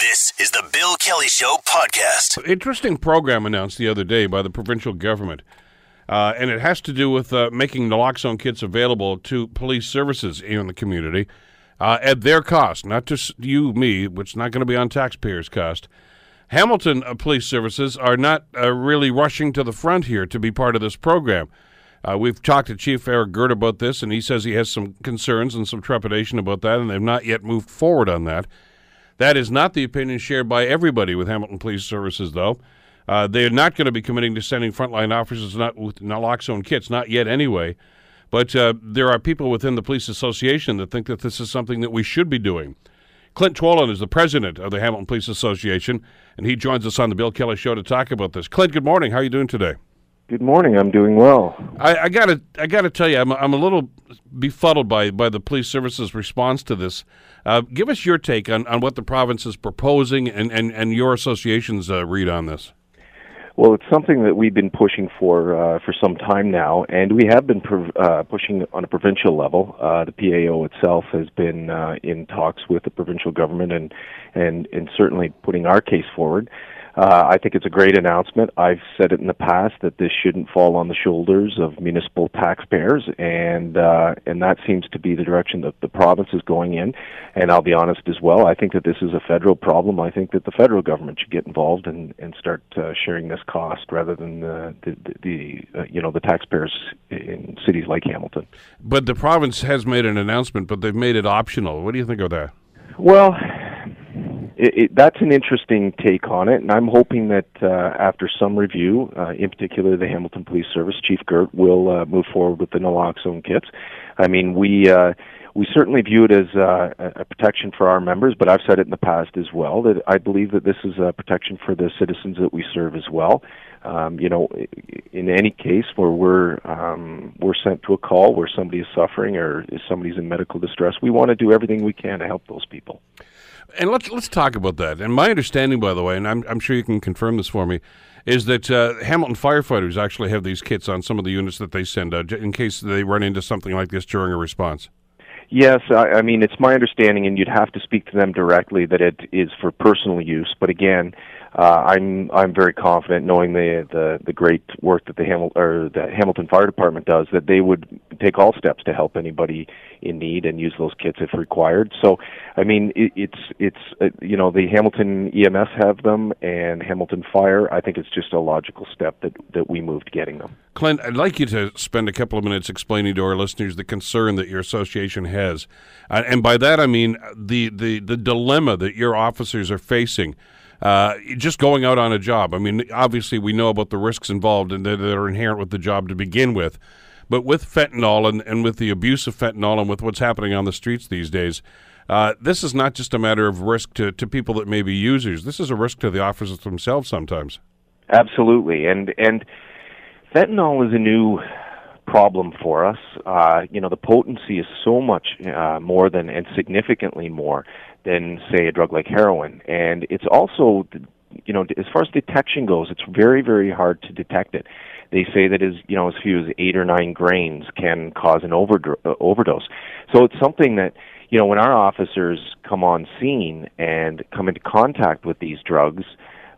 This is the Bill Kelly Show podcast. Interesting program announced the other day by the provincial government, uh, and it has to do with uh, making naloxone kits available to police services in the community uh, at their cost, not just you, me, which is not going to be on taxpayers' cost. Hamilton uh, Police Services are not uh, really rushing to the front here to be part of this program. Uh, we've talked to Chief Eric Girt about this, and he says he has some concerns and some trepidation about that, and they've not yet moved forward on that. That is not the opinion shared by everybody with Hamilton Police Services, though. Uh, they are not going to be committing to sending frontline officers not with naloxone kits, not yet anyway. But uh, there are people within the police association that think that this is something that we should be doing. Clint Twolan is the president of the Hamilton Police Association, and he joins us on the Bill Kelly Show to talk about this. Clint, good morning. How are you doing today? Good morning. I'm doing well. I, I gotta, I gotta tell you, I'm, I'm a little befuddled by by the police services response to this. Uh, give us your take on, on what the province is proposing and, and, and your association's uh, read on this. Well, it's something that we've been pushing for uh, for some time now, and we have been prov- uh, pushing on a provincial level. Uh, the PAO itself has been uh, in talks with the provincial government, and and and certainly putting our case forward. Uh, I think it's a great announcement. I've said it in the past that this shouldn't fall on the shoulders of municipal taxpayers, and uh, and that seems to be the direction that the province is going in. And I'll be honest as well. I think that this is a federal problem. I think that the federal government should get involved and and start uh, sharing this cost rather than the the, the uh, you know the taxpayers in cities like Hamilton. But the province has made an announcement, but they've made it optional. What do you think of that? Well, it, it, that's an interesting take on it, and I'm hoping that uh, after some review, uh, in particular the Hamilton Police Service, Chief Girt will uh, move forward with the naloxone kits. I mean, we uh, we certainly view it as uh, a protection for our members, but I've said it in the past as well that I believe that this is a protection for the citizens that we serve as well. Um, you know, in any case where we're um, we're sent to a call where somebody is suffering or somebody's in medical distress, we want to do everything we can to help those people. And let's let's talk about that. And my understanding, by the way, and I'm I'm sure you can confirm this for me, is that uh, Hamilton firefighters actually have these kits on some of the units that they send out in case they run into something like this during a response. Yes, I, I mean it's my understanding, and you'd have to speak to them directly that it is for personal use. But again, uh, I'm I'm very confident, knowing the the, the great work that the Hamil- or the Hamilton Fire Department does, that they would take all steps to help anybody in need and use those kits if required. So, I mean, it, it's it's uh, you know the Hamilton EMS have them and Hamilton Fire. I think it's just a logical step that that we moved getting them. Clint, I'd like you to spend a couple of minutes explaining to our listeners the concern that your association has, uh, and by that I mean the the the dilemma that your officers are facing uh, just going out on a job. I mean, obviously, we know about the risks involved and that are inherent with the job to begin with. But with fentanyl and, and with the abuse of fentanyl and with what's happening on the streets these days, uh, this is not just a matter of risk to, to people that may be users. This is a risk to the officers themselves sometimes. Absolutely. And, and fentanyl is a new problem for us. Uh, you know, the potency is so much uh, more than and significantly more than say a drug like heroin, and it's also you know as far as detection goes, it's very very hard to detect it. They say that as you know as few as eight or nine grains can cause an overd- uh, overdose. So it's something that you know when our officers come on scene and come into contact with these drugs,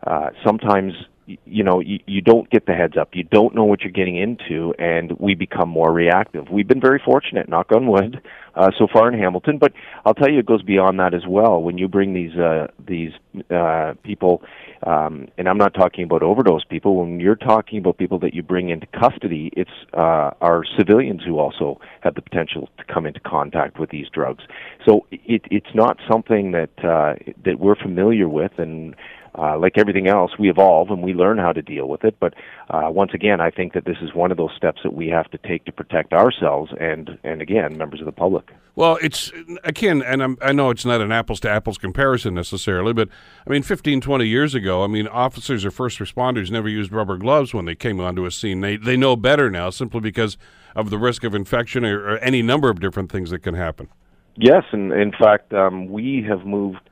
uh, sometimes you know you, you don't get the heads up. You don't know what you're getting into and we become more reactive. We've been very fortunate knock on wood uh, so far in hamilton. But i'll tell you it goes beyond that as well. When you bring these uh, these uh, people um, and i'm not talking about overdose people. When you're talking about people that you bring into custody it's uh, our civilians who also have the potential to come into contact with these drugs. So it, it's not something that uh, that we're familiar with and uh, like everything else, we evolve and we learn how to deal with it. But uh, once again, I think that this is one of those steps that we have to take to protect ourselves and, and again, members of the public. Well, it's again, and I'm, i know it's not an apples to apples comparison necessarily, but I mean, 15, 20 years ago, I mean, officers or first responders never used rubber gloves when they came onto a scene. They they know better now, simply because of the risk of infection or, or any number of different things that can happen. Yes, and in fact, um, we have moved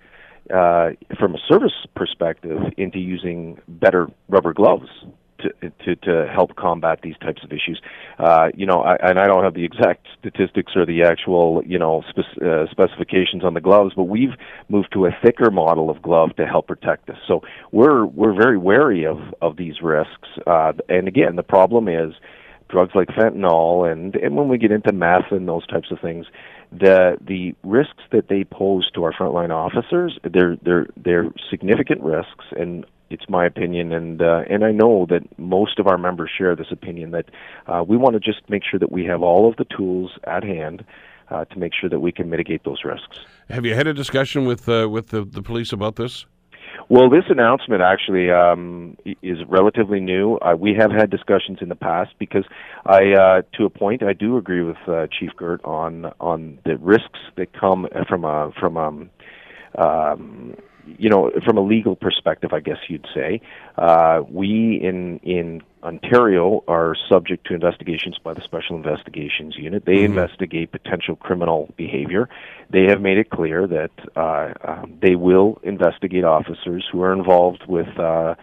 uh, from a service perspective into using better rubber gloves to, to to help combat these types of issues. Uh, you know, I, and I don't have the exact statistics or the actual you know spec- uh, specifications on the gloves, but we've moved to a thicker model of glove to help protect us. So we're we're very wary of of these risks. Uh, and again, the problem is drugs like fentanyl and and when we get into meth and those types of things the the risks that they pose to our frontline officers they're they're they're significant risks and it's my opinion, and uh, and I know that most of our members share this opinion that uh, we want to just make sure that we have all of the tools at hand uh, to make sure that we can mitigate those risks. Have you had a discussion with uh, with the, the police about this? Well, this announcement actually um, is relatively new. Uh, we have had discussions in the past because I, uh, to a point, I do agree with uh, Chief Girt on on the risks that come from a from um, um, you know, from a legal perspective, I guess you'd say, uh, we in in Ontario are subject to investigations by the Special Investigations Unit. They mm-hmm. investigate potential criminal behavior. They have made it clear that uh, um, they will investigate officers who are involved with. Uh,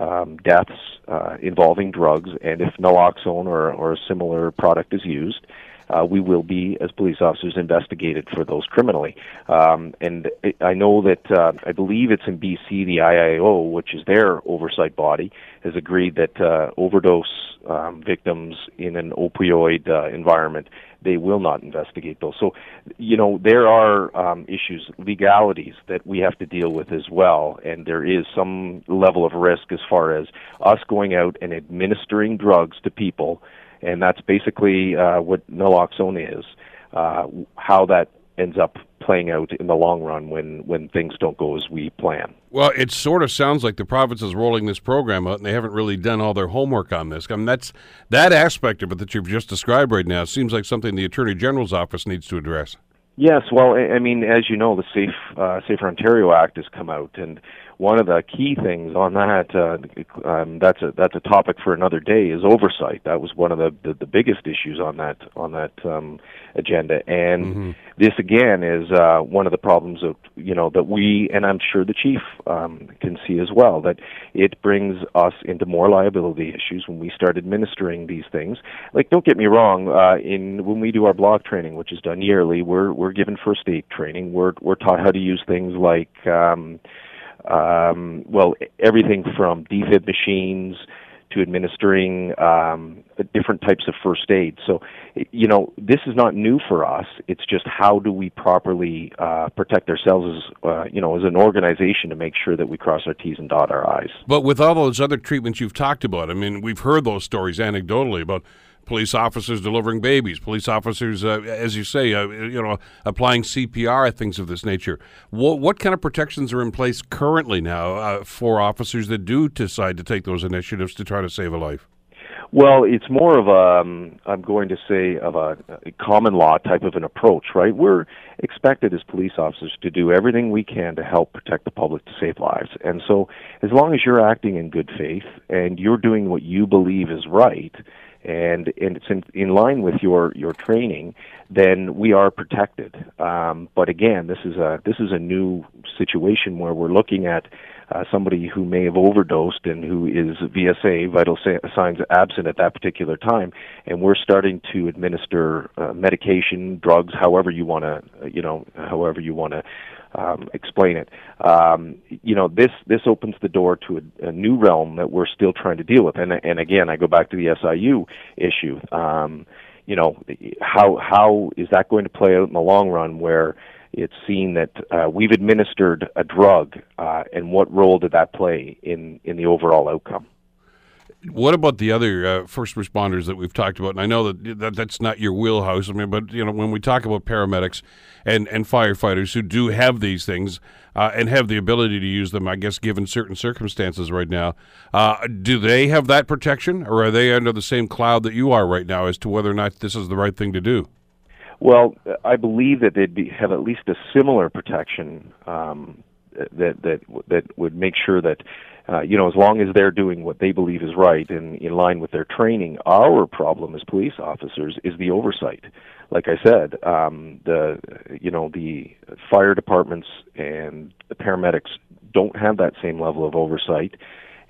um, deaths uh, involving drugs, and if naloxone or, or a similar product is used, uh, we will be, as police officers, investigated for those criminally. Um, and I know that uh, I believe it's in BC, the IIO, which is their oversight body, has agreed that uh, overdose um, victims in an opioid uh, environment they will not investigate those. So, you know, there are um, issues, legalities that we have to deal with as well, and there is some level of risk as far as us going out and administering drugs to people and that's basically uh, what naloxone is. Uh, how that ends up playing out in the long run when when things don't go as we plan. Well, it sort of sounds like the province is rolling this program out, and they haven't really done all their homework on this. I mean, that's that aspect of it that you've just described right now seems like something the attorney general's office needs to address. Yes, well, I mean, as you know, the Safe uh, Safer Ontario Act has come out, and one of the key things on that uh, um, that's a that's a topic for another day is oversight. That was one of the the, the biggest issues on that on that um, agenda, and mm-hmm. this again is uh, one of the problems of you know that we and I'm sure the chief um, can see as well that it brings us into more liability issues when we start administering these things. Like, don't get me wrong, uh, in when we do our block training, which is done yearly, we're we're given first aid training. We're we're taught how to use things like um, um, well, everything from defib machines to administering um, different types of first aid. So, you know, this is not new for us. It's just how do we properly uh, protect ourselves as, uh, you know, as an organization to make sure that we cross our T's and dot our I's. But with all those other treatments you've talked about, I mean, we've heard those stories anecdotally about police officers delivering babies, police officers, uh, as you say, uh, you know, applying CPR, things of this nature. What, what kind of protections are in place currently now uh, for officers that do decide to take those initiatives to try to save a life? Well, it's more of a, um, I'm going to say, of a, a common law type of an approach, right? We're expected as police officers to do everything we can to help protect the public to save lives. And so, as long as you're acting in good faith and you're doing what you believe is right, and and it's in, in line with your your training, then we are protected. Um, but again, this is a this is a new situation where we're looking at uh, somebody who may have overdosed and who is VSA vital signs absent at that particular time, and we're starting to administer uh, medication, drugs, however you want to, you know, however you want to um, explain it. Um, you know, this this opens the door to a, a, new realm that we're still trying to deal with. And and again, I go back to the SIU issue. Um, you know, how how is that going to play out in the long run? Where it's seen that uh, we've administered a drug, uh, and what role did that play in in the overall outcome? What about the other uh, first responders that we've talked about? And I know that, that that's not your wheelhouse. I mean, but you know, when we talk about paramedics and and firefighters who do have these things uh, and have the ability to use them, I guess, given certain circumstances right now, uh, do they have that protection, or are they under the same cloud that you are right now as to whether or not this is the right thing to do? Well, I believe that they'd be, have at least a similar protection um, that that that would make sure that uh, you know, as long as they're doing what they believe is right and in line with their training, our problem as police officers is the oversight. Like I said, um, the you know the fire departments and the paramedics don't have that same level of oversight,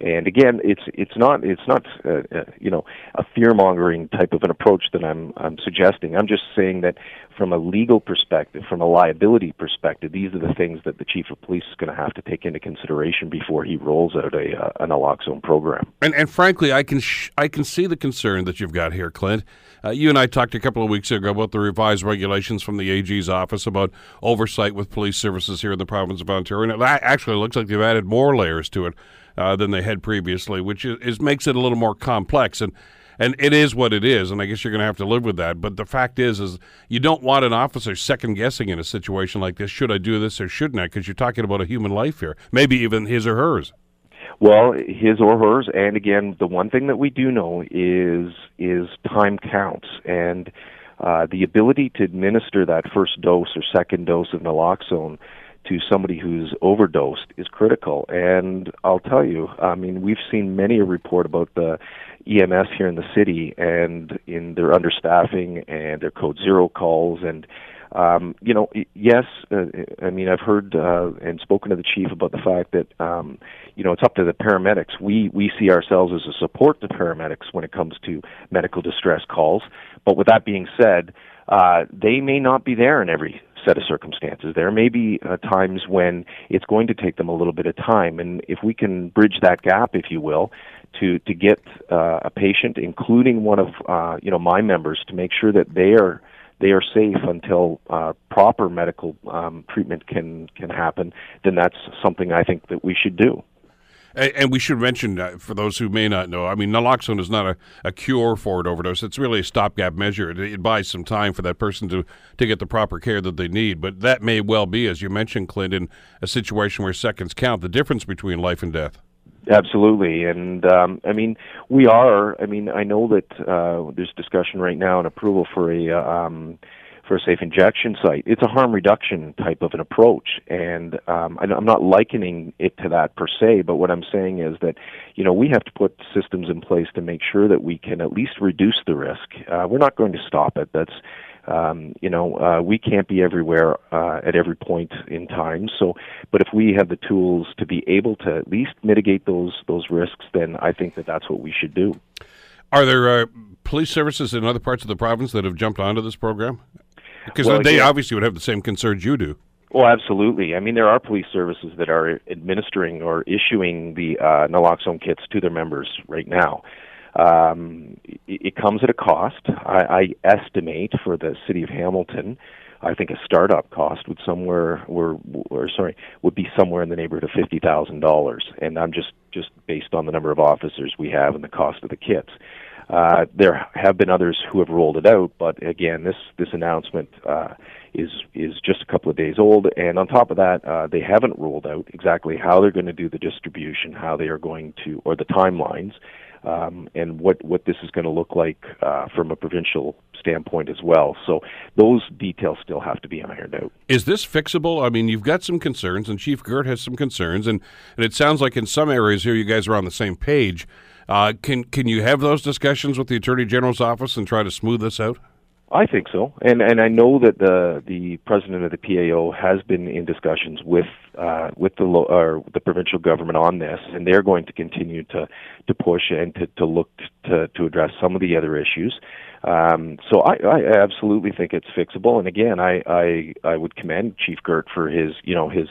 And again, it's it's not it's not uh, uh, you know a fear mongering type of an approach that I'm I'm suggesting. I'm just saying that from a legal perspective, from a liability perspective, these are the things that the chief of police is going to have to take into consideration before he rolls out a uh, an naloxone program. And, and frankly, I can sh- I can see the concern that you've got here, Clint. Uh, you and I talked a couple of weeks ago about the revised regulations from the AG's office about oversight with police services here in the province of Ontario, and it actually looks like they've added more layers to it uh, than they had previously, which is, is makes it a little more complex and and it is what it is, and I guess you're going to have to live with that. But the fact is, is you don't want an officer second guessing in a situation like this. Should I do this or shouldn't I? Because you're talking about a human life here, maybe even his or hers. Well, his or hers, and again, the one thing that we do know is is time counts, and uh, the ability to administer that first dose or second dose of naloxone to somebody who's overdosed is critical. And I'll tell you, I mean, we've seen many a report about the EMS here in the city and in their understaffing and their code zero calls and um, you know, yes, uh, I mean, I've heard uh, and spoken to the chief about the fact that, um, you know, it's up to the paramedics. We we see ourselves as a support to paramedics when it comes to medical distress calls. But with that being said, uh, they may not be there in every set of circumstances. There may be uh, times when it's going to take them a little bit of time, and if we can bridge that gap, if you will, to to get uh, a patient, including one of uh, you know my members, to make sure that they are they are safe until uh, proper medical um, treatment can can happen, then that's something I think that we should do. And, we should mention, uh, for those who may not know, I mean, naloxone is not a, a cure for an overdose. It's really a stopgap measure. It, it, buys some time for that person to, to get the proper care that they need. But that may well be, as you mentioned, Clinton, a situation where seconds count, the difference between life and death. Absolutely, and um, I mean we are. I mean I know that uh, there's discussion right now and approval for a uh, um, for a safe injection site. It's a harm reduction type of an approach, and um, I'm not likening it to that per se. But what I'm saying is that you know we have to put systems in place to make sure that we can at least reduce the risk. Uh, we're not going to stop it. That's um, you know, uh, we can't be everywhere uh, at every point in time. So, but if we have the tools to be able to at least mitigate those those risks, then I think that that's what we should do. Are there uh, police services in other parts of the province that have jumped onto this program? Because well, they yeah. obviously would have the same concerns you do. Well, absolutely. I mean, there are police services that are administering or issuing the uh, naloxone kits to their members right now. Um, it, it comes at a cost. I, I estimate for the city of Hamilton, I think a startup cost would somewhere or, or sorry would be somewhere in the neighborhood of fifty thousand dollars, and I'm just just based on the number of officers we have and the cost of the kits. Uh, there have been others who have rolled it out, but again, this this announcement uh, is is just a couple of days old, and on top of that, uh, they haven't rolled out exactly how they're going to do the distribution, how they are going to, or the timelines, um, and what what this is going to look like uh, from a provincial standpoint as well. So those details still have to be ironed out. Is this fixable? I mean, you've got some concerns, and Chief Girt has some concerns, and, and it sounds like in some areas here you guys are on the same page. Uh, can can you have those discussions with the Attorney General's office and try to smooth this out? I think so, and and I know that the the president of the PAO has been in discussions with uh, with the lo- or the provincial government on this, and they're going to continue to to push and to to look to to address some of the other issues. Um, so I, I absolutely think it's fixable, and again, I I I would commend Chief Girt for his you know his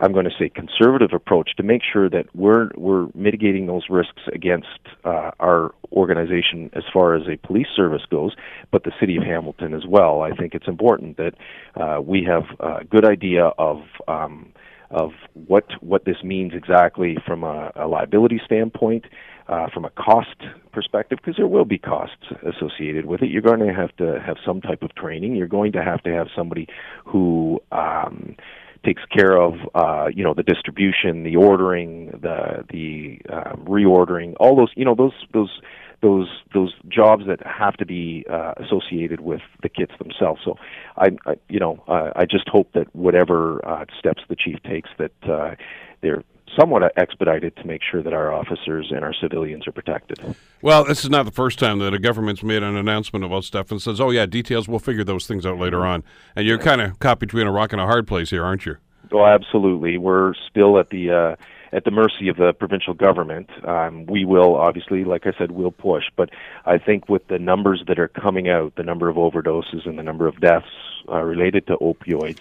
I'm going to say conservative approach to make sure that we're we're mitigating those risks against uh, our organization as far as a police service goes, but the city of Hamilton as well. I think it's important that uh, we have a good idea of um, of what what this means exactly from a, a liability standpoint, uh, from a cost perspective, because there will be costs associated with it. You're going to have to have some type of training. You're going to have to have somebody who um, takes care of uh, you know the distribution, the ordering, the the uh, reordering, all those you know those those those those jobs that have to be uh, associated with the kits themselves. So I, I you know uh, I just hope that whatever uh, steps the chief takes that uh, they're somewhat expedited to make sure that our officers and our civilians are protected. Well, this is not the first time that a government's made an announcement about stuff and says, "Oh yeah, details. We'll figure those things out later on." And you're kind of caught between a rock and a hard place here, aren't you? Oh, absolutely. We're still at the uh, at the mercy of the provincial government. Um, we will obviously, like I said, we'll push, but I think with the numbers that are coming out, the number of overdoses and the number of deaths uh, related to opioids,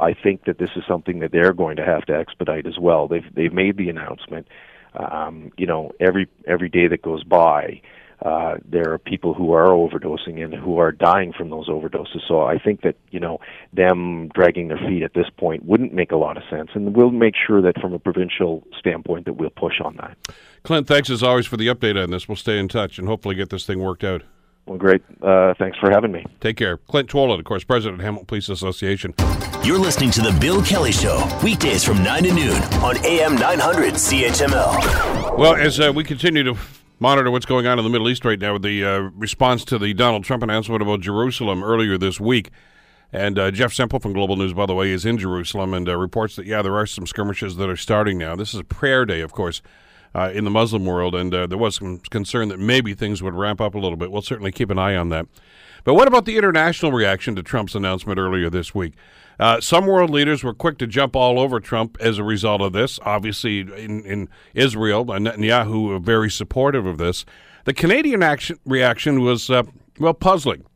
I think that this is something that they're going to have to expedite as well. They've they've made the announcement. Um, you know, every every day that goes by, uh, there are people who are overdosing and who are dying from those overdoses. So I think that you know them dragging their feet at this point wouldn't make a lot of sense, and we'll make sure that from a provincial standpoint that we'll push on that. Clint, thanks as always for the update on this. We'll stay in touch and hopefully get this thing worked out. Well, great. Uh, thanks for having me. Take care. Clint Twolan, of course, president of Hamilton Police Association. You're listening to The Bill Kelly Show, weekdays from 9 to noon on AM 900 CHML. Well, as uh, we continue to monitor what's going on in the Middle East right now with the uh, response to the Donald Trump announcement about Jerusalem earlier this week. And uh, Jeff Semple from Global News, by the way, is in Jerusalem and uh, reports that, yeah, there are some skirmishes that are starting now. This is a prayer day, of course, uh, in the Muslim world, and uh, there was some concern that maybe things would ramp up a little bit. We'll certainly keep an eye on that. But what about the international reaction to Trump's announcement earlier this week? Uh, some world leaders were quick to jump all over Trump as a result of this. Obviously, in, in Israel, Netanyahu were very supportive of this. The Canadian action, reaction was, uh, well, puzzling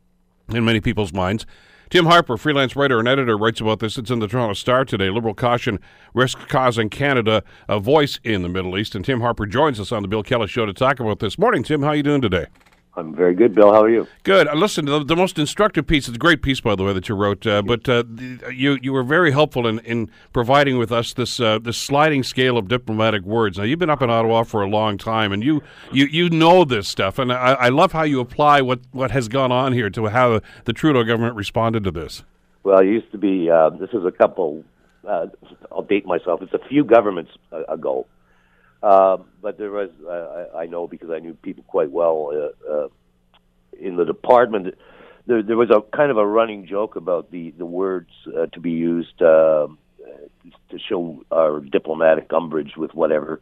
in many people's minds. Tim Harper, freelance writer and editor, writes about this. It's in the Toronto Star today. Liberal caution risk causing Canada a voice in the Middle East. And Tim Harper joins us on the Bill Kelly Show to talk about this. Morning, Tim. How are you doing today? I'm very good, Bill. How are you? Good. Uh, listen, the, the most instructive piece, it's a great piece, by the way, that you wrote, uh, but uh, you you were very helpful in, in providing with us this uh, this sliding scale of diplomatic words. Now, you've been up in Ottawa for a long time, and you you, you know this stuff, and I, I love how you apply what, what has gone on here to how the Trudeau government responded to this. Well, it used to be, uh, this is a couple, uh, I'll date myself, it's a few governments ago uh, but there was, uh, I know because I knew people quite well uh, uh, in the department. There, there was a kind of a running joke about the the words uh, to be used uh, to show our diplomatic umbrage with whatever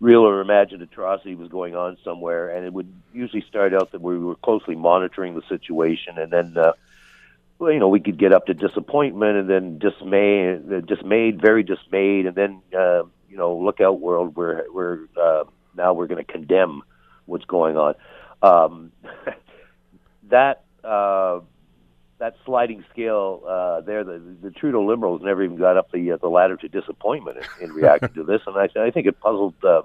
real or imagined atrocity was going on somewhere, and it would usually start out that we were closely monitoring the situation, and then. Uh, well, you know, we could get up to disappointment and then dismay, uh, dismayed, very dismayed, and then uh, you know, look out world, we're we're uh, now we're going to condemn what's going on. Um, that uh, that sliding scale uh, there, the, the Trudeau Liberals never even got up the uh, the ladder to disappointment in, in reaction to this, and I, I think it puzzled. Uh,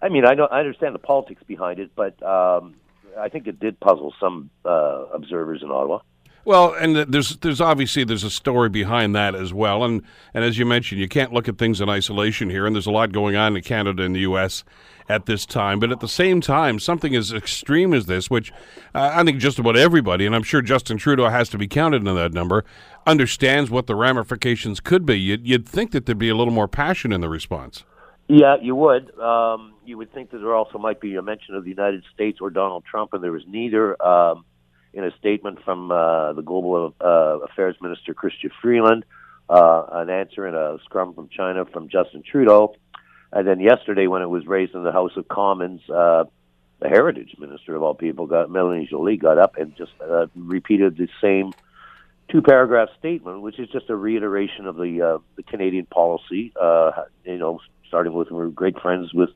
I mean, I know I understand the politics behind it, but um, I think it did puzzle some uh, observers in Ottawa. Well, and there's there's obviously there's a story behind that as well, and and as you mentioned, you can't look at things in isolation here, and there's a lot going on in Canada and the U.S. at this time. But at the same time, something as extreme as this, which uh, I think just about everybody, and I'm sure Justin Trudeau has to be counted in that number, understands what the ramifications could be. You'd, you'd think that there'd be a little more passion in the response. Yeah, you would. Um, you would think that there also might be a mention of the United States or Donald Trump, and there was neither. Um, in a statement from uh, the Global uh, Affairs Minister Chrystia Freeland, uh, an answer in a scrum from China from Justin Trudeau, and then yesterday when it was raised in the House of Commons, uh, the Heritage Minister of all people, got Melanie Joly, got up and just uh, repeated the same two-paragraph statement, which is just a reiteration of the uh, the Canadian policy. Uh, you know, starting with we're great friends with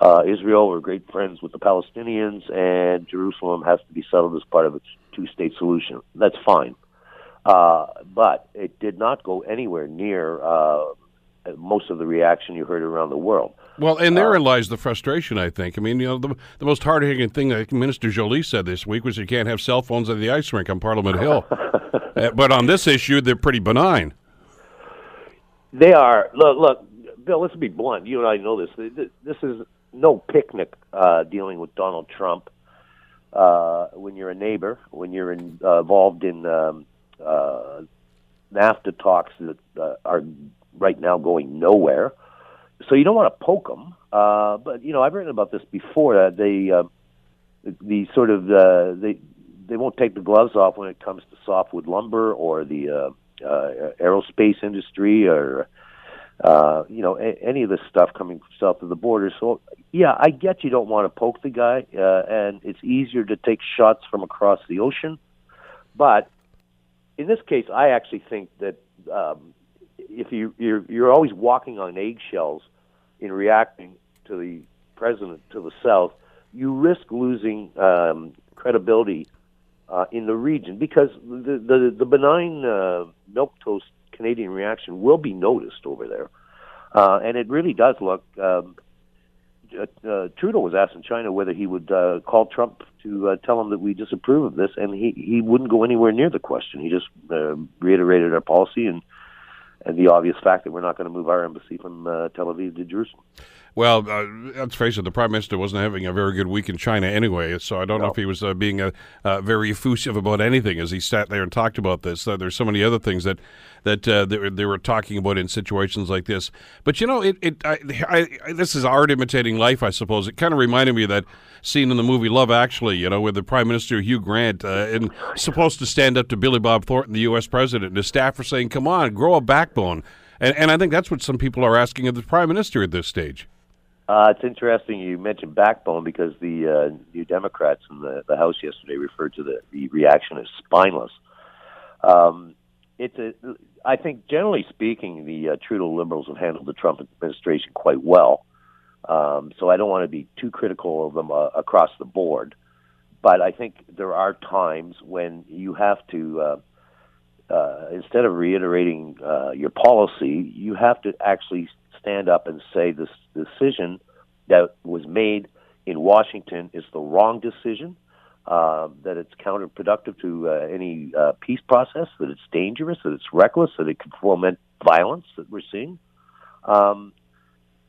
uh, Israel, we're great friends with the Palestinians, and Jerusalem has to be settled as part of its two state solution. That's fine. Uh, but it did not go anywhere near uh, most of the reaction you heard around the world. Well, and therein uh, lies the frustration, I think. I mean, you know, the, the most hard hitting thing that Minister Joly said this week was you can't have cell phones at the ice rink on Parliament Hill. Uh, but on this issue, they're pretty benign. They are. Look, look, Bill, let's be blunt. You and I know this. This is no picnic uh, dealing with Donald Trump. Uh, when you're a neighbor, when you're in, uh, involved in um, uh, NAFTA talks that uh, are right now going nowhere, so you don't want to poke them. Uh, but you know, I've written about this before. That they, uh, the, the sort of uh, they they won't take the gloves off when it comes to softwood lumber or the uh, uh, aerospace industry or uh, you know, a- any of this stuff coming south of the border. So, yeah, I get you don't want to poke the guy, uh, and it's easier to take shots from across the ocean. But in this case, I actually think that um, if you you're, you're always walking on eggshells in reacting to the president to the south, you risk losing um, credibility uh, in the region because the the, the benign uh, milk toast Canadian reaction will be noticed over there, uh, and it really does look. Um, uh, uh, Trudeau was asked in China whether he would uh, call Trump to uh, tell him that we disapprove of this, and he he wouldn't go anywhere near the question. He just uh, reiterated our policy and and the obvious fact that we're not going to move our embassy from uh, Tel Aviv to Jerusalem. Well, uh, let's face it, the prime minister wasn't having a very good week in China anyway, so I don't no. know if he was uh, being uh, uh, very effusive about anything as he sat there and talked about this. Uh, there's so many other things that that uh, they, were, they, were talking about in situations like this. But you know, it, it I, I, this is art imitating life, I suppose. It kind of reminded me of that scene in the movie Love Actually, you know, with the Prime Minister Hugh Grant and supposed to stand up to Billy Bob Thornton, the U.S. president, and his staff are saying, "Come on, grow a backbone." And, and I think that's what some people are asking of the Prime Minister at this stage. Uh, it's interesting you mentioned backbone because the uh, New Democrats in the, the House yesterday referred to the, the reaction as spineless. Um, it's a, I think, generally speaking, the uh, Trudeau Liberals have handled the Trump administration quite well. Um, so I don't want to be too critical of them uh, across the board. But I think there are times when you have to, uh, uh, instead of reiterating uh, your policy, you have to actually stand up and say this decision that was made in Washington is the wrong decision, uh, that it's counterproductive to uh, any uh, peace process, that it's dangerous, that it's reckless, that it could foment violence that we're seeing. Um,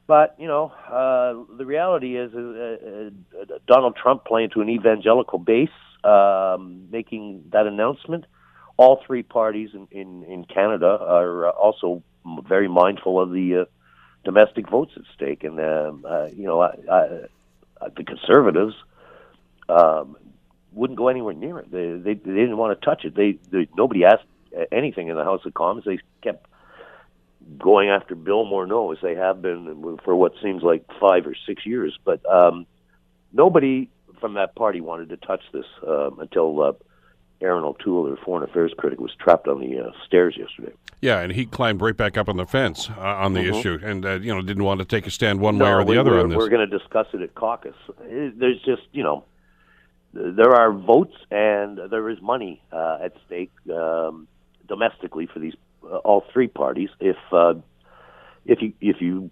but you know, uh, the reality is uh, uh, Donald Trump playing to an evangelical base, um, making that announcement. All three parties in, in, in Canada are also very mindful of the domestic votes at stake. And um, uh, you know, I, I, the conservatives um, wouldn't go anywhere near it. They, they they didn't want to touch it. They, they nobody asked anything in the House of Commons. They kept going after Bill Morneau as they have been for what seems like five or six years. But um, nobody from that party wanted to touch this um, until uh, Erin O'Toole, their foreign affairs critic, was trapped on the uh, stairs yesterday. Yeah, and he climbed right back up on the fence uh, on the mm-hmm. issue, and uh, you know didn't want to take a stand one no, way or the other on this. We're going to discuss it at caucus. There's just you know there are votes and there is money uh, at stake um, domestically for these uh, all three parties. If uh, if you if you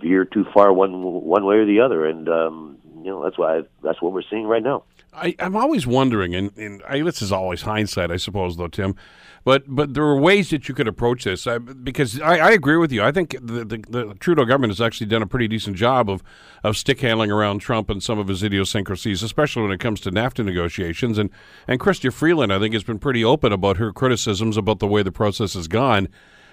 veer too far one one way or the other, and um, you know that's why that's what we're seeing right now. I, am always wondering, and, and I, this is always hindsight, I suppose, though, Tim. But but there are ways that you could approach this I, because I, I, agree with you. I think the, the, the, Trudeau government has actually done a pretty decent job of, of stick handling around Trump and some of his idiosyncrasies, especially when it comes to NAFTA negotiations. And and Chrystia Freeland, I think, has been pretty open about her criticisms about the way the process has gone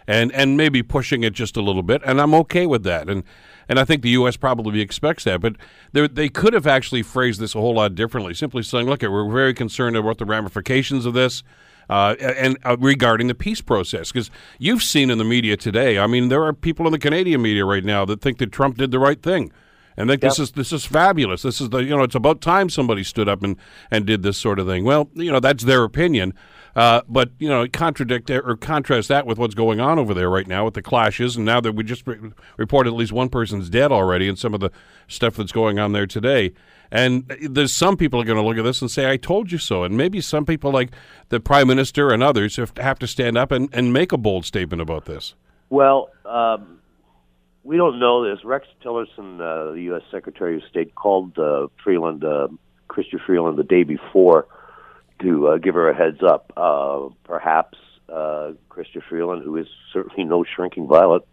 and and maybe pushing it just a little bit, and I'm okay with that. And and I think the U.S. probably expects that. But they could have actually phrased this a whole lot differently, simply saying, "Look, we're very concerned about the ramifications of this." Uh, and uh, regarding the peace process, because you've seen in the media today, I mean, there are people in the Canadian media right now that think that Trump did the right thing and think yep. this is this is fabulous. This is the you know it's about time somebody stood up and and did this sort of thing. Well, you know that's their opinion, uh, but you know, contradict or contrast that with what's going on over there right now with the clashes, and now that we just re- reported at least one person's dead already, and some of the stuff that's going on there today. And there's some people are going to look at this and say, "I told you so." And maybe some people, like the prime minister and others, have, have to stand up and, and make a bold statement about this. Well, um, we don't know this. Rex Tillerson, uh, the U.S. Secretary of State, called uh, Freeland, uh, Chrystia Freeland, the day before to uh, give her a heads up. Uh, perhaps uh, Freeland, who is certainly no shrinking violet,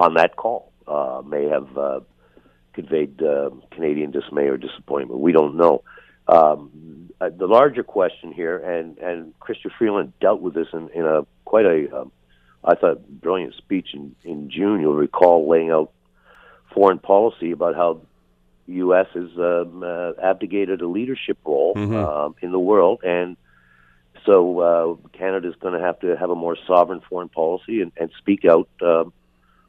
on that call uh, may have uh, conveyed uh, Canadian dismay or disappointment. We don't know. Um, uh, the larger question here, and and Chrystia Freeland dealt with this in, in a quite a, um, I thought, brilliant speech in in June. You'll recall laying out foreign policy about how the U.S. has um, uh, abdicated a leadership role mm-hmm. um, in the world, and so uh, Canada is going to have to have a more sovereign foreign policy and, and speak out um,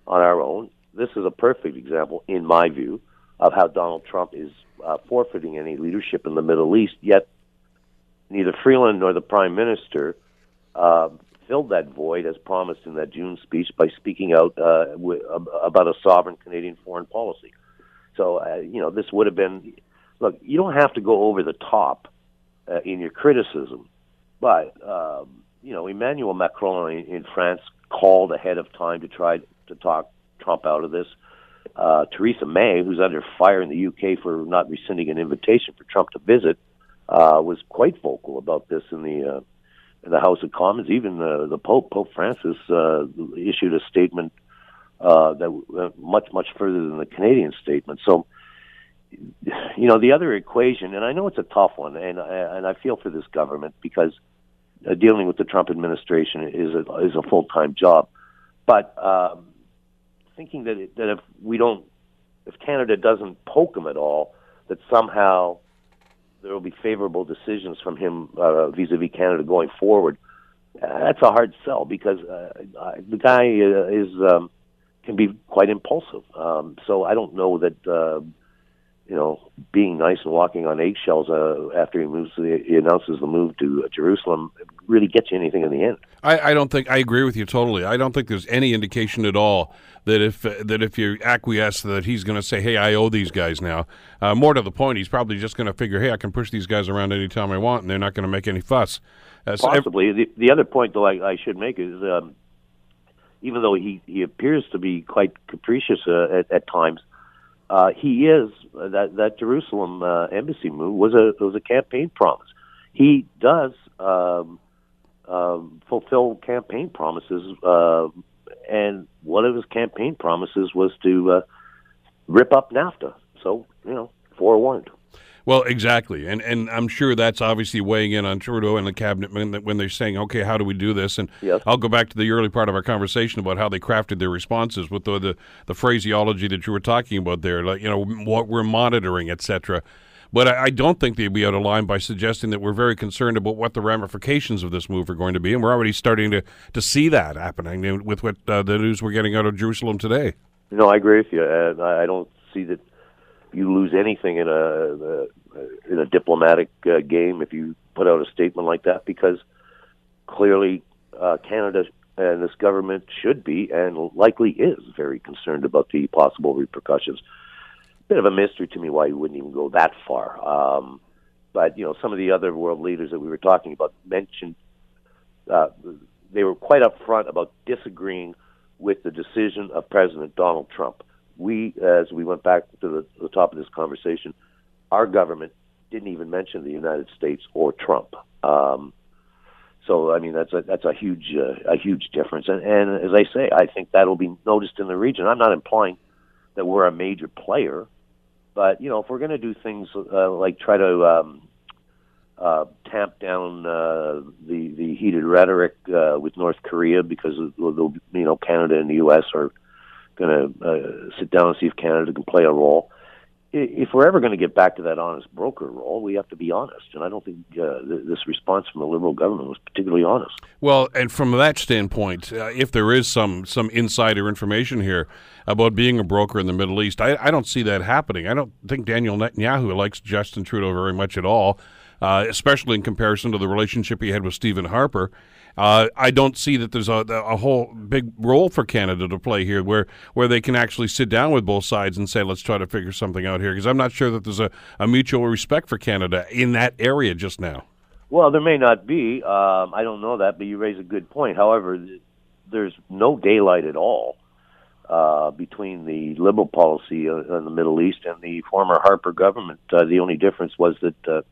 on our own. This is a perfect example, in my view, of how Donald Trump is uh, forfeiting any leadership in the Middle East. Yet, neither Freeland nor the Prime Minister uh, filled that void as promised in that June speech by speaking out uh, w- about a sovereign Canadian foreign policy. So, uh, you know, this would have been look, you don't have to go over the top uh, in your criticism, but, um, you know, Emmanuel Macron in, in France called ahead of time to try to talk Trump out of this. Uh, Theresa May, who's under fire in the UK for not rescinding an invitation for Trump to visit, uh, was quite vocal about this in the uh, in the House of Commons. Even uh, the Pope, Pope Francis, uh, issued a statement uh, that went much much further than the Canadian statement. So, you know, the other equation, and I know it's a tough one, and and I feel for this government because uh, dealing with the Trump administration is a is a full time job, but um, thinking that it, that if we don't, if Canada doesn't poke him at all, that somehow there will be favorable decisions from him uh, vis-a-vis Canada going forward. Uh, that's a hard sell because uh, the guy uh, is um, can be quite impulsive. Um, so I don't know that uh, you know being nice and walking on eggshells uh, after he moves, he announces the move to uh, Jerusalem really gets you anything in the end. I, I don't think I agree with you totally. I don't think there's any indication at all that if uh, that if you acquiesce that he's going to say, "Hey, I owe these guys now." Uh, more to the point, he's probably just going to figure, "Hey, I can push these guys around anytime I want, and they're not going to make any fuss." Uh, so Possibly. Ev- the, the other point, though, I, I should make is. Um, even though he, he appears to be quite capricious uh, at, at times, uh, he is uh, that that Jerusalem uh, embassy move was a was a campaign promise. He does um, um, fulfill campaign promises, uh, and one of his campaign promises was to uh, rip up NAFTA. So you know, forewarned. Well, exactly, and and I'm sure that's obviously weighing in on Trudeau and the cabinet when, when they're saying, okay, how do we do this? And yes. I'll go back to the early part of our conversation about how they crafted their responses with the the, the phraseology that you were talking about there, like you know what we're monitoring, etc. But I, I, don't think they'd be out of line by suggesting that we're very concerned about what the ramifications of this move are going to be, and we're already starting to to see that happening with what uh, the news we're getting out of Jerusalem today. No, I agree with you. Uh, I don't see that you lose anything in a in a diplomatic uh, game if you put out a statement like that because clearly uh, Canada and this government should be and likely is very concerned about the possible repercussions. Bit of a mystery to me why you wouldn't even go that far. Um, but you know, some of the other world leaders that we were talking about mentioned uh, they were quite upfront about disagreeing with the decision of President Donald Trump we, as we went back to the, the top of this conversation, our government didn't even mention the United States or Trump. Um, so I mean that's a that's a huge uh, a huge difference, and, and as I say, I think that'll be noticed in the region. I'm not implying that we're a major player, but you know if we're going to do things uh, like try to um, uh, tamp down uh, the the heated rhetoric uh, with North Korea because you know Canada and the U.S. are going to uh, sit down and see if Canada can play a role. If we're ever going to get back to that honest broker role, we have to be honest. And I don't think uh, th- this response from the Liberal government was particularly honest. Well, and from that standpoint, uh, if there is some some insider information here about being a broker in the Middle East, I, I don't see that happening. I don't think Daniel Netanyahu likes Justin Trudeau very much at all, uh, especially in comparison to the relationship he had with Stephen Harper. Uh, I don't see that there's a, a whole big role for Canada to play here, where where they can actually sit down with both sides and say, let's try to figure something out here. Because I'm not sure that there's a, a mutual respect for Canada in that area just now. Well, there may not be. Um, I don't know that, but you raise a good point. However, there's no daylight at all uh, between the liberal policy in the Middle East and the former Harper government. Uh, the only difference was that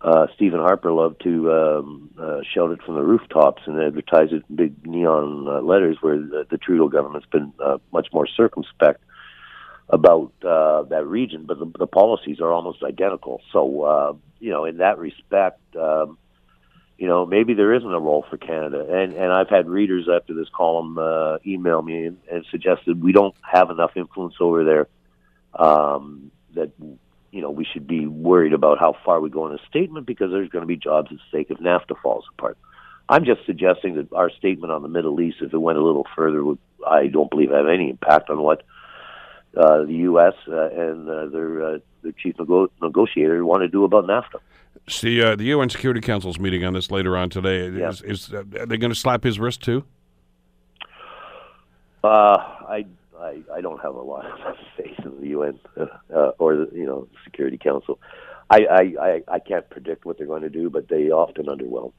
uh, Stephen Harper loved to um, uh, shout it from the rooftops and advertise it in big neon uh, letters, where the, the Trudeau government's been uh, much more circumspect about uh, that region, but the, the policies are almost identical. So, uh, you know, in that respect, um, you know, maybe there isn't a role for Canada. And and I've had readers after this column uh, email me and, and suggested we don't have enough influence over there um, that you know, we should be worried about how far we go in a statement because there's going to be jobs at stake if NAFTA falls apart. I'm just suggesting that our statement on the Middle East, if it went a little further, would I don't believe have any impact on what uh, the U.S. Uh, and uh, their uh, their chief nego- negotiator want to do about NAFTA. See, uh, the UN Security Council's meeting on this later on today. Yeah. Is, is uh, are they going to slap his wrist too? Uh, I, I I don't have a lot of faith in the UN uh, uh, or the you know Security Council. I, I, I, I can't predict what they're going to do, but they often underwhelm.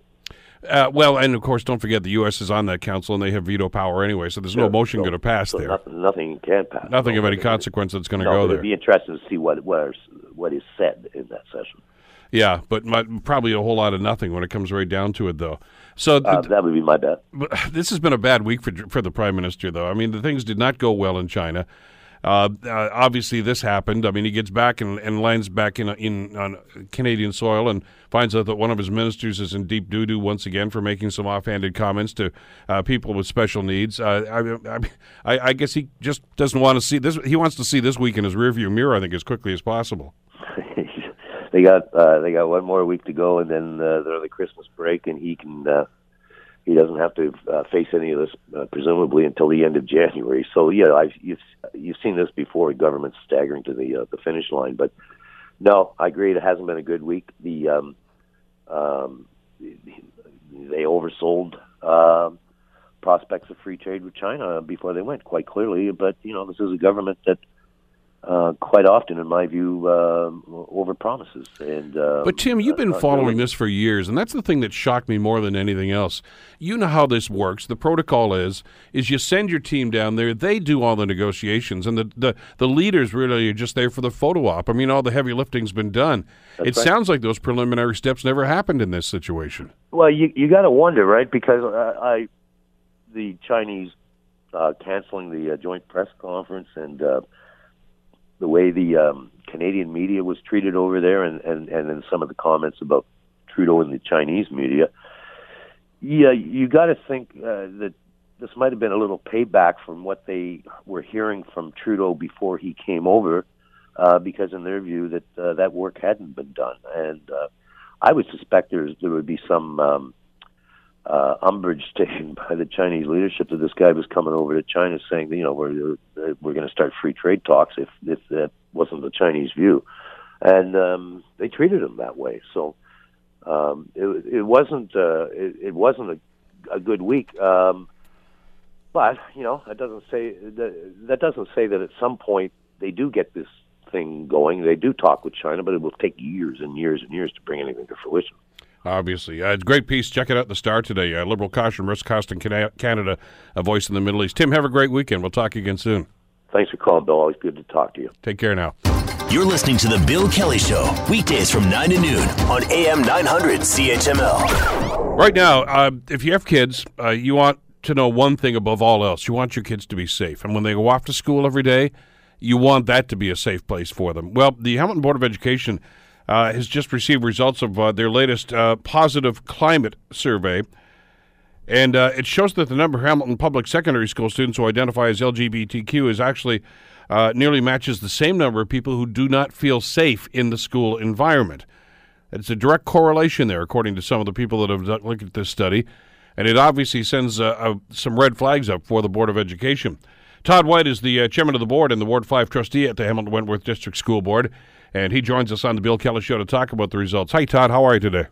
Uh, well, and of course, don't forget the U.S. is on that council and they have veto power anyway, so there's no motion So- going to pass so there. Nothing, nothing can pass. Nothing No, of any consequence that's going to No, go there. it'd be interesting to see what what is, what is said in that session. Yeah, but my, probably a whole lot of nothing when it comes right down to it, though. So Uh, that would be my bet. but this has been a bad week for for the prime minister, though. I mean, the things did not go well in China. Uh, uh, obviously, this happened. I mean, he gets back and, and lands back in in on Canadian soil and finds out that one of his ministers is in deep doo doo once again for making some offhanded comments to uh, people with special needs. Uh, I, I, I guess he just doesn't want to see this. He wants to see this week in his rearview mirror. I think as quickly as possible. they got uh, they got one more week to go, and then uh, they're the Christmas break, and he can uh, he doesn't have to uh, face any of this uh, presumably until the end of January. So yeah, I've you've you've seen this before. Governments staggering to the uh, the finish line, but no, I agree. It hasn't been a good week. The um, um, they oversold um prospects of free trade with China before they went quite clearly. But you know, this is a government that uh, quite often, in my view, um overpromises. And uh, But Tim, you've been uh, following really- this for years, and that's the thing that shocked me more than anything else. You know how this works. The protocol is is you send your team down there, they do all the negotiations, and the the, the leaders really are just there for the photo op. I mean, all the heavy lifting's been done. it right. sounds like those preliminary steps never happened in this situation. Well, you you got to wonder, right? Because uh, I, the Chinese uh, canceling the uh, joint press conference and uh, the way the um, Canadian media was treated over there, and and and then some of the comments about Trudeau and the Chinese media. Yeah, you got to think uh, that this might have been a little payback from what they were hearing from Trudeau before he came over, uh, because in their view that uh, that work hadn't been done, and uh, I would suspect there's, there would be some um, uh, umbrage taken by the Chinese leadership that this guy was coming over to China saying, you know, we're we're going to start free trade talks if if that wasn't the Chinese view, and um, they treated him that way. So um, it, it wasn't uh, it, it wasn't a, a good week. Um, but you know that doesn't say that, that doesn't say that at some point they do get this thing going. They do talk with China, but it will take years and years and years to bring anything to fruition. Obviously, uh, it's a great piece. Check it out, in the Star today. Uh, Liberal caution, risk costing Cana- Canada, a voice in the Middle East. Tim, have a great weekend. We'll talk again soon. Thanks for calling, Bill. Always good to talk to you. Take care now. You're listening to The Bill Kelly Show, weekdays from 9 to noon on AM 900 CHML. Right now, uh, if you have kids, uh, you want to know one thing above all else. You want your kids to be safe. And when they go off to school every day, you want that to be a safe place for them. Well, the Hamilton Board of Education uh, has just received results of uh, their latest uh, positive climate survey. And uh, it shows that the number of Hamilton public secondary school students who identify as LGBTQ is actually uh, nearly matches the same number of people who do not feel safe in the school environment. It's a direct correlation there, according to some of the people that have looked at this study. And it obviously sends some red flags up for the Board of Education. Todd White is the uh, chairman of the board and the Ward 5 trustee at the Hamilton Wentworth District School Board. And he joins us on the Bill Kelly Show to talk about the results. Hi, Todd. How are you today?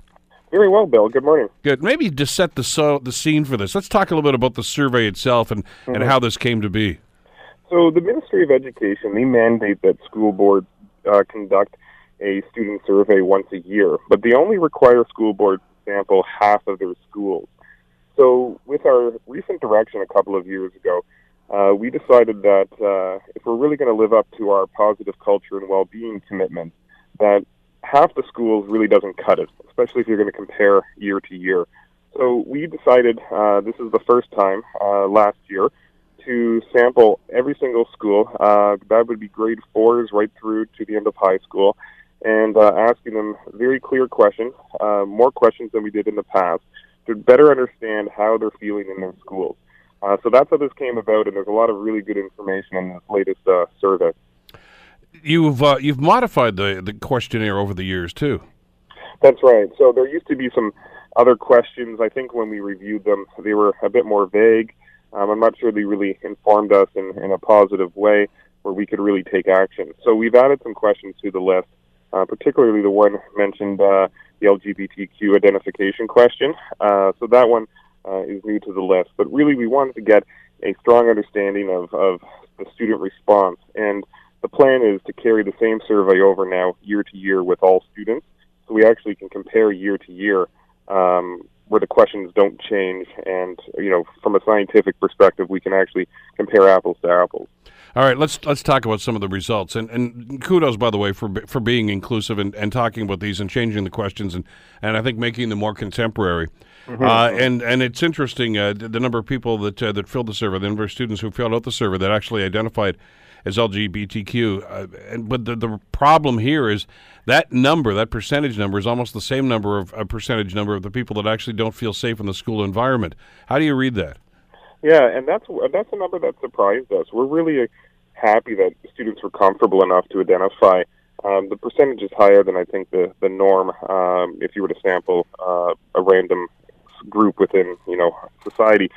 Very well, Bill. Good morning. Good. Maybe to set the so, the scene for this, let's talk a little bit about the survey itself and, and how this came to be. So, the Ministry of Education they mandate that school boards uh, conduct a student survey once a year, but they only require school boards to sample half of their schools. So, with our recent direction a couple of years ago, uh, we decided that uh, if we're really going to live up to our positive culture and well-being commitment, that half the schools really doesn't cut it, especially if you're going to compare year to year. So we decided uh, this is the first time uh, last year to sample every single school. Uh, that would be grade fours right through to the end of high school, and uh, asking them very clear questions, uh, more questions than we did in the past, to better understand how they're feeling in their schools. Uh, so that's how this came about, and there's a lot of really good information in this latest uh, survey. You've uh, you've modified the, the questionnaire over the years too. That's right. So there used to be some other questions. I think when we reviewed them, they were a bit more vague. Um, I'm not sure they really informed us in, in a positive way. where we could really take action. So we've added some questions to the list, uh, particularly the one mentioned, uh, the LGBTQ identification question. Uh, so that one uh, is new to the list. But really, we wanted to get a strong understanding of, of the student response. And the plan is to carry the same survey over now year to year with all students. So we actually can compare year to year um, where the questions don't change. And, you know, from a scientific perspective, we can actually compare apples to apples. All right, let's let's talk about some of the results. And, and kudos, by the way, for for being inclusive and, and talking about these and changing the questions and, and I think making them more contemporary. Mm-hmm. Uh, and and it's interesting uh, the number of people that uh, that filled the survey, the number of students who filled out the survey that actually identified as LGBTQ. Uh, and, but the, the problem here is that number, that percentage number, is almost the same number of a percentage number of the people that actually don't feel safe in the school environment. How do you read that? Yeah, and that's that's a number that surprised us. We're really happy that students were comfortable enough to identify. Um, the percentage is higher than I think the the norm. Um, if you were to sample uh, a random group within you know society.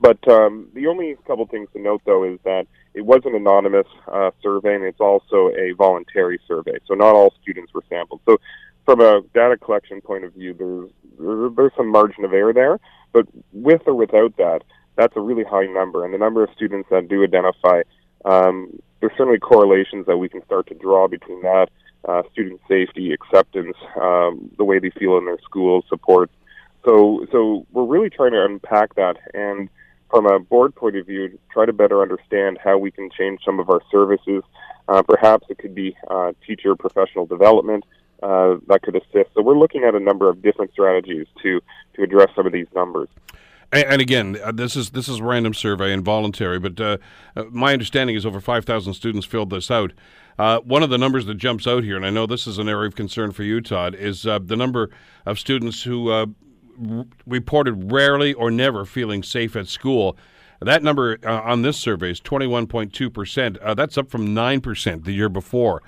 But um, the only couple things to note, though, is that it was an anonymous uh, survey, and it's also a voluntary survey. So not all students were sampled. So from a data collection point of view, there's there's some margin of error there. But with or without that, that's a really high number. And the number of students that do identify, um, there's certainly correlations that we can start to draw between that, uh, student safety, acceptance, um, the way they feel in their schools, support, so, so we're really trying to unpack that and from a board point of view, try to better understand how we can change some of our services. Uh, perhaps it could be uh, teacher professional development uh, that could assist. So we're looking at a number of different strategies to to address some of these numbers. And, and again, uh, this is this is random survey and voluntary, but uh, uh, my understanding is over five thousand students filled this out. One of the numbers that jumps out here, and I know this is an area of concern for you, Todd, is the number of students who uh, reported rarely or never feeling safe at school. That number uh, on this survey is 21.2%. Uh, that's up from 9% the year before.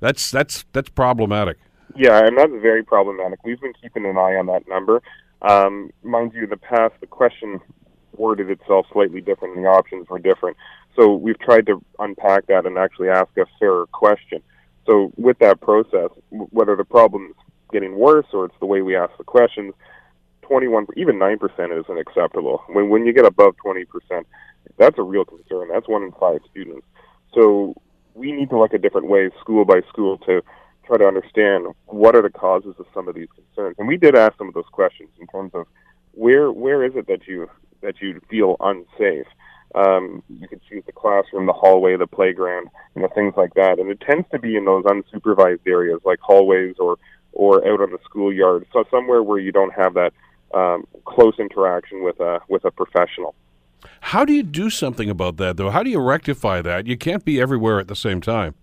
That's that's that's problematic. Yeah, and that's very problematic. We've been keeping an eye on that number. Um, mind you, in the past, the question worded itself slightly different, and the options were different. So we've tried to unpack that and actually ask a fairer question. So with that process, whether the problem's getting worse or it's the way we ask the questions, 21, even 9% isn't acceptable. When, when you get above 20%, that's a real concern. That's one in five students. So we need to look at different ways, school by school, to try to understand what are the causes of some of these concerns. And we did ask some of those questions in terms of where where is it that you that you feel unsafe. Um, you could choose the classroom, the hallway, the playground, you know, things like that. And it tends to be in those unsupervised areas like hallways or or out on the schoolyard. So somewhere where you don't have that um, close interaction with a with a professional. How do you do something about that, though? How do you rectify that? You can't be everywhere at the same time.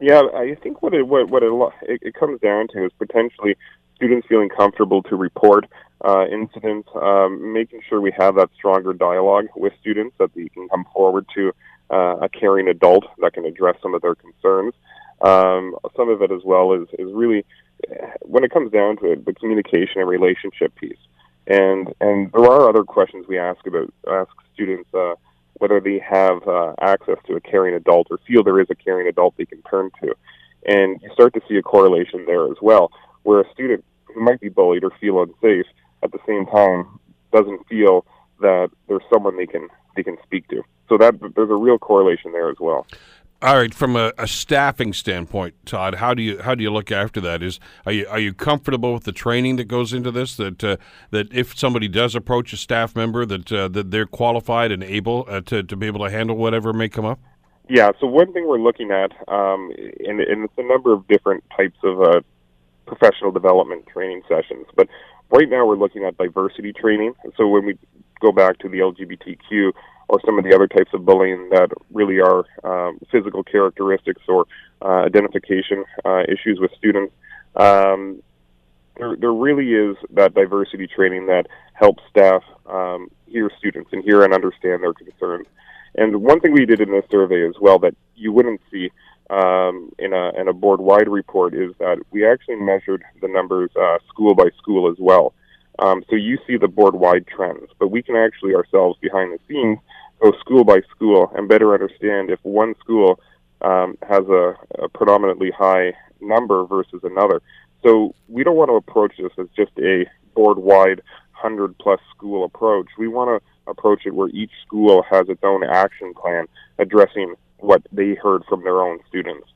Yeah, I think what it what, what it, it, it comes down to is potentially students feeling comfortable to report uh, incidents, um, making sure we have that stronger dialogue with students that they can come forward to uh, a caring adult that can address some of their concerns. Um, some of it as well is is really when it comes down to it, the communication and relationship piece. And and there are other questions we ask about ask students uh, whether they have uh, access to a caring adult or feel there is a caring adult they can turn to. And you start to see a correlation there as well, where a student who might be bullied or feel unsafe at the same time doesn't feel that there's someone they can they can speak to. So that there's a real correlation there as well. All right, from a, a, staffing standpoint, Todd, how do you how do you look after that? Is are you are you comfortable with the training that goes into this? That uh, that if somebody does approach a staff member, that uh, that they're qualified and able uh, to to be able to handle whatever may come up. Yeah. So one thing we're looking at, um, and, and it's a number of different types of uh, professional development training sessions, but right now we're looking at diversity training. So when we go back to the LGBTQ or some of the other types of bullying that really are um, physical characteristics or uh, identification uh, issues with students. Um, there, there really is that diversity training that helps staff um, hear students and hear and understand their concerns. And one thing we did in this survey as well that you wouldn't see um, in a in a board wide report is that we actually measured the numbers uh, school by school as well. Um, so you see the board wide trends, but we can actually ourselves behind the scenes go school by school and better understand if one school um, has a, a predominantly high number versus another. So we don't want to approach this as just a board wide 100 plus school approach. We want to approach it where each school has its own action plan addressing what they heard from their own students.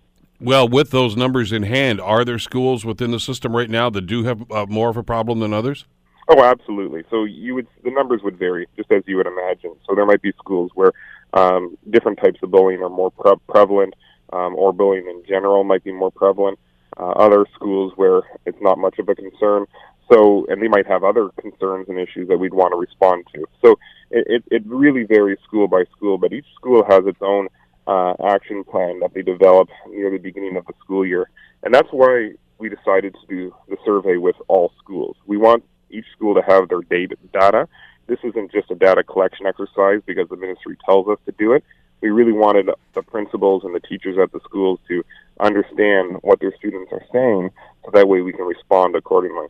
Well, with those numbers in hand, are there schools within the system right now that do have uh, more of a problem than others? Oh, absolutely. So you would the numbers would vary, just as you would imagine. So there might be schools where um, different types of bullying are more pre- prevalent, um, or bullying in general might be more prevalent. Uh, other schools where it's not much of a concern. So, and they might have other concerns and issues that we'd want to respond to. So, it, it, really varies school by school, but each school has its own uh, action plan that they develop near the beginning of the school year. And that's why we decided to do the survey with all schools. We want each school to have their data. This isn't just a data collection exercise because the ministry tells us to do it. We really wanted the principals and the teachers at the schools to understand what their students are saying so that way we can respond accordingly.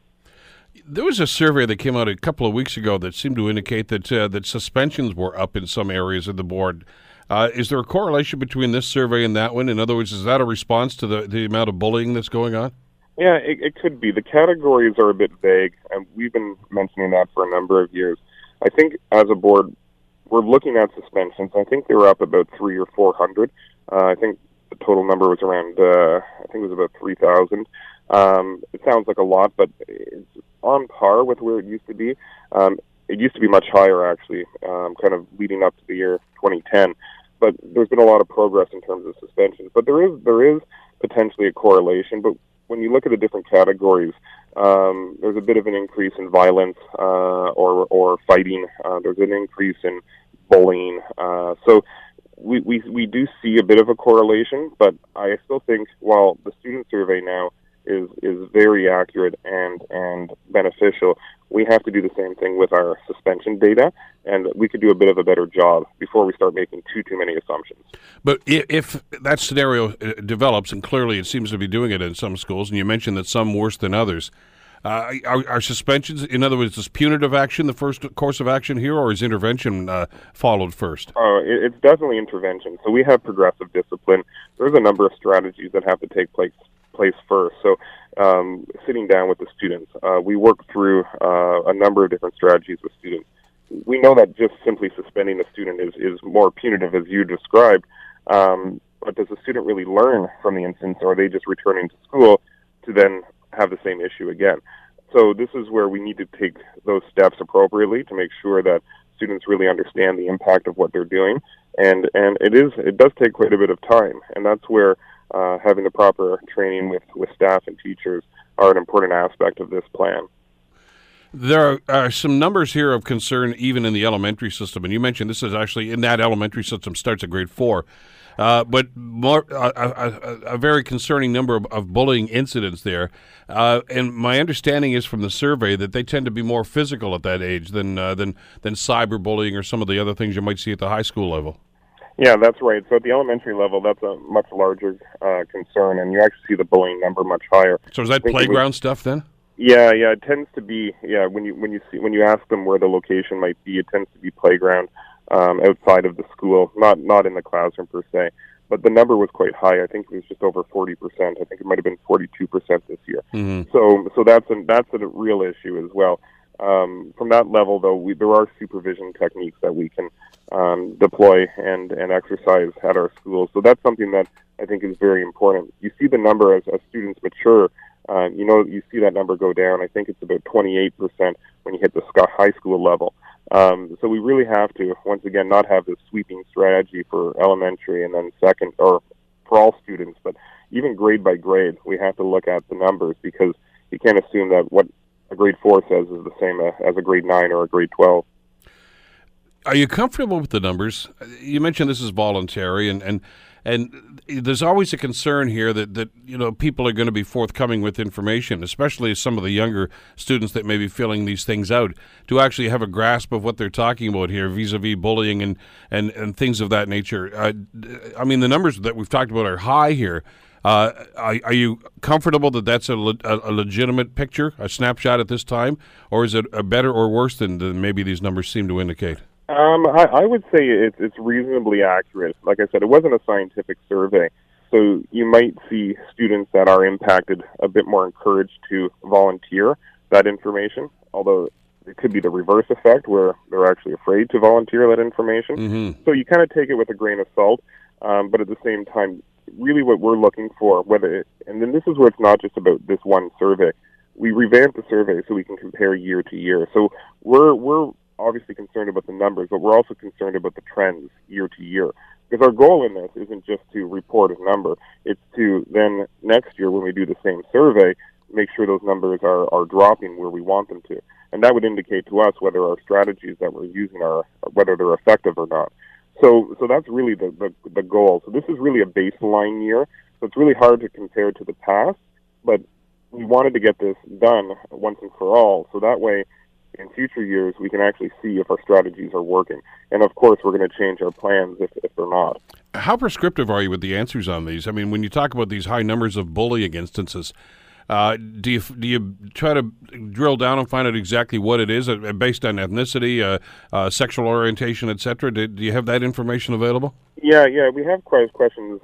There was a survey that came out a couple of weeks ago that seemed to indicate that uh, that suspensions were up in some areas of the board. Uh, is there a correlation between this survey and that one? In other words, is that a response to the, the amount of bullying that's going on? Yeah, it, it could be. The categories are a bit vague, and we've been mentioning that for a number of years. I think as a board, we're looking at suspensions. I think they were up about three or four hundred. Uh, I think the total number was around. Uh, I think it was about three thousand. Um, it sounds like a lot, but it's on par with where it used to be. Um, it used to be much higher, actually, um, kind of leading up to the year 2010. But there's been a lot of progress in terms of suspensions. But there is there is potentially a correlation. But when you look at the different categories, um, there's a bit of an increase in violence uh, or or fighting. Uh, there's an increase in bullying. Uh, so we, we we do see a bit of a correlation, but I still think while the student survey now is is very accurate and and beneficial. We have to do the same thing with our suspension data, and we could do a bit of a better job before we start making too too many assumptions. But if that scenario uh, develops, and clearly it seems to be doing it in some schools, and you mentioned that some worse than others. Uh, are, are, suspensions, in other words, is punitive action the first course of action here, or is intervention uh, followed first? Uh, it, it's definitely intervention. So we have progressive discipline. There's a number of strategies that have to take place place first. So, um, sitting down with the students, uh, we work through uh, a number of different strategies with students. We know that just simply suspending a student is, is more punitive, as you described. Um, but does the student really learn from the instance, or are they just returning to school to then have the same issue again? So this is where we need to take those steps appropriately to make sure that students really understand the impact of what they're doing. And and it is it does take quite a bit of time, and that's where uh, having the proper training with, with staff and teachers are an important aspect of this plan. There are some numbers here of concern even in the elementary system, and you mentioned this is actually in that elementary system starts at grade four. Uh, but more uh, a, a, very concerning number of, of bullying incidents there. Uh, and my understanding is from the survey that they tend to be more physical at that age than uh, than than cyberbullying or some of the other things you might see at the high school level. Yeah, that's right. So at the elementary level, that's a much larger uh, concern, and you actually see the bullying number much higher. So is that playground was, stuff then? Yeah, yeah, it tends to be. Yeah, when you when you see when you ask them where the location might be, it tends to be playground um, outside of the school, not not in the classroom per se. But the number was quite high. I think it was just over forty percent. I think it might have been forty-two percent this year. Mm-hmm. So so that's a, that's a real issue as well. Um, from that level, though, we, there are supervision techniques that we can um, deploy and, and exercise at our schools. So that's something that I think is very important. You see the number as, as students mature. Uh, you know, you see that number go down. I think it's about 28% when you hit the high school level. Um, so we really have to, once again, not have this sweeping strategy for elementary and then second, or for all students, but even grade by grade, we have to look at the numbers because you can't assume that what a grade four says is the same as a grade nine or a grade 12. Are you comfortable with the numbers? You mentioned this is voluntary, and, and and there's always a concern here that, that you know people are going to be forthcoming with information, especially some of the younger students that may be filling these things out, to actually have a grasp of what they're talking about here, vis-a-vis bullying and, and, and things of that nature. I mean, the numbers that we've talked about are high here. Uh, are, are, you comfortable that that's a, le- a, legitimate picture, a snapshot at this time, or is it better or worse than, than maybe these numbers seem to indicate? Um, I, I would say it's it's reasonably accurate. Like I said, it wasn't a scientific survey, So you might see students that are impacted a bit more encouraged to volunteer that information, although it could be the reverse effect where they're actually afraid to volunteer that information. Mm-hmm. So you kind of take it with a grain of salt, um, but at the same time, really what we're looking for, whether it, and then this is where it's not just about this one survey. We revamped the survey so we can compare year to year. So we're we're obviously concerned about the numbers, but we're also concerned about the trends year to year. Because our goal in this isn't just to report a number; it's to then next year when we do the same survey, make sure those numbers are, are dropping where we want them to. And that would indicate to us whether our strategies that we're using are whether they're effective or not. So so that's really the, the, the goal. So this is really a baseline year. So it's really hard to compare to the past, but we wanted to get this done once and for all. So that way in future years we can actually see if our strategies are working. And of course we're going to change our plans if, if they're not. How prescriptive are you with the answers on these? I mean, when you talk about these high numbers of bullying instances, uh, do you do you try to drill down and find out exactly what it is uh, based on ethnicity, uh, uh, sexual orientation, etc.? Do, do, you have that information available? Yeah, yeah, we have questions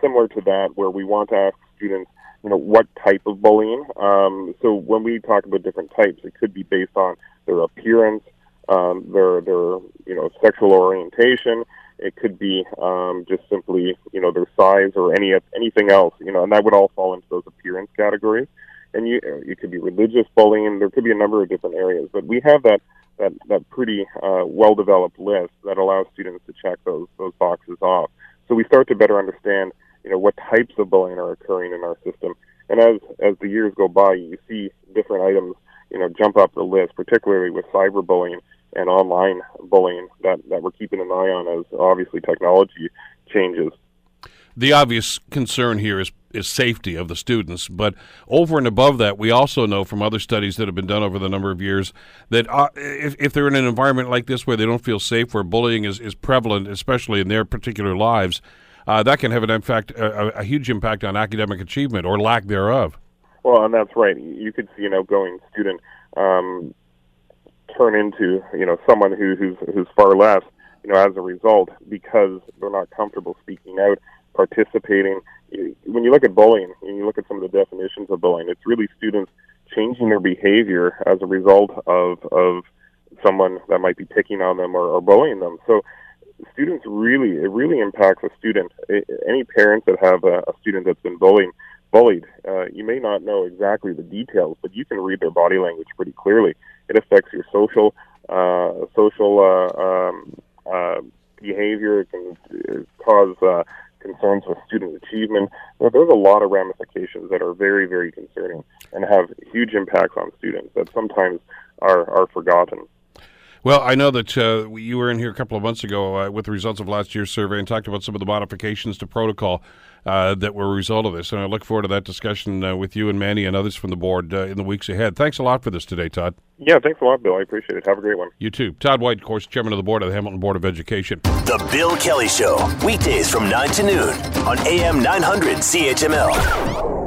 similar to that where we want to ask students, you know, what type of bullying. Um, so when we talk about different types, it could be based on their appearance, um, their their you know sexual orientation. It could be um, just simply, you know, their size or any anything else, you know, and that would all fall into those appearance categories. And you, it could be religious bullying. There could be a number of different areas, but we have that that that pretty uh, well developed list that allows students to check those those boxes off. So we start to better understand, you know, what types of bullying are occurring in our system. And as as the years go by, you see different items, you know, jump up the list, particularly with cyberbullying and online bullying that, that we're keeping an eye on as obviously technology changes. The obvious concern here is is safety of the students, but over and above that, we also know from other studies that have been done over the number of years that uh, if, if they're in an environment like this where they don't feel safe, where bullying is, is prevalent, especially in their particular lives, uh, that can have an impact, a, a huge impact on academic achievement or lack thereof. Well, and that's right. You could see an outgoing student um, turn into you know someone who, who's who's far less you know as a result because they're not comfortable speaking out, participating. When you look at bullying and you look at some of the definitions of bullying, it's really students changing their behavior as a result of of someone that might be picking on them or, or bullying them. So students really it really impacts a student. Any parents that have a, a student that's been bullying bullied, uh, you may not know exactly the details, but you can read their body language pretty clearly. It affects your social uh, social uh, um, uh, behavior. It can cause uh, concerns with student achievement. There's a lot of ramifications that are very, very concerning and have huge impacts on students that sometimes are, are forgotten. Well, I know that uh, you were in here a couple of months ago uh, with the results of last year's survey and talked about some of the modifications to protocol uh, that were a result of this. And I look forward to that discussion uh, with you and Manny and others from the board uh, in the weeks ahead. Thanks a lot for this today, Todd. Yeah, thanks a lot, Bill. I appreciate it. Have a great one. You too. Todd White, of course, chairman of the board of the Hamilton Board of Education. The Bill Kelly Show, weekdays from 9 to noon on AM 900 CHML.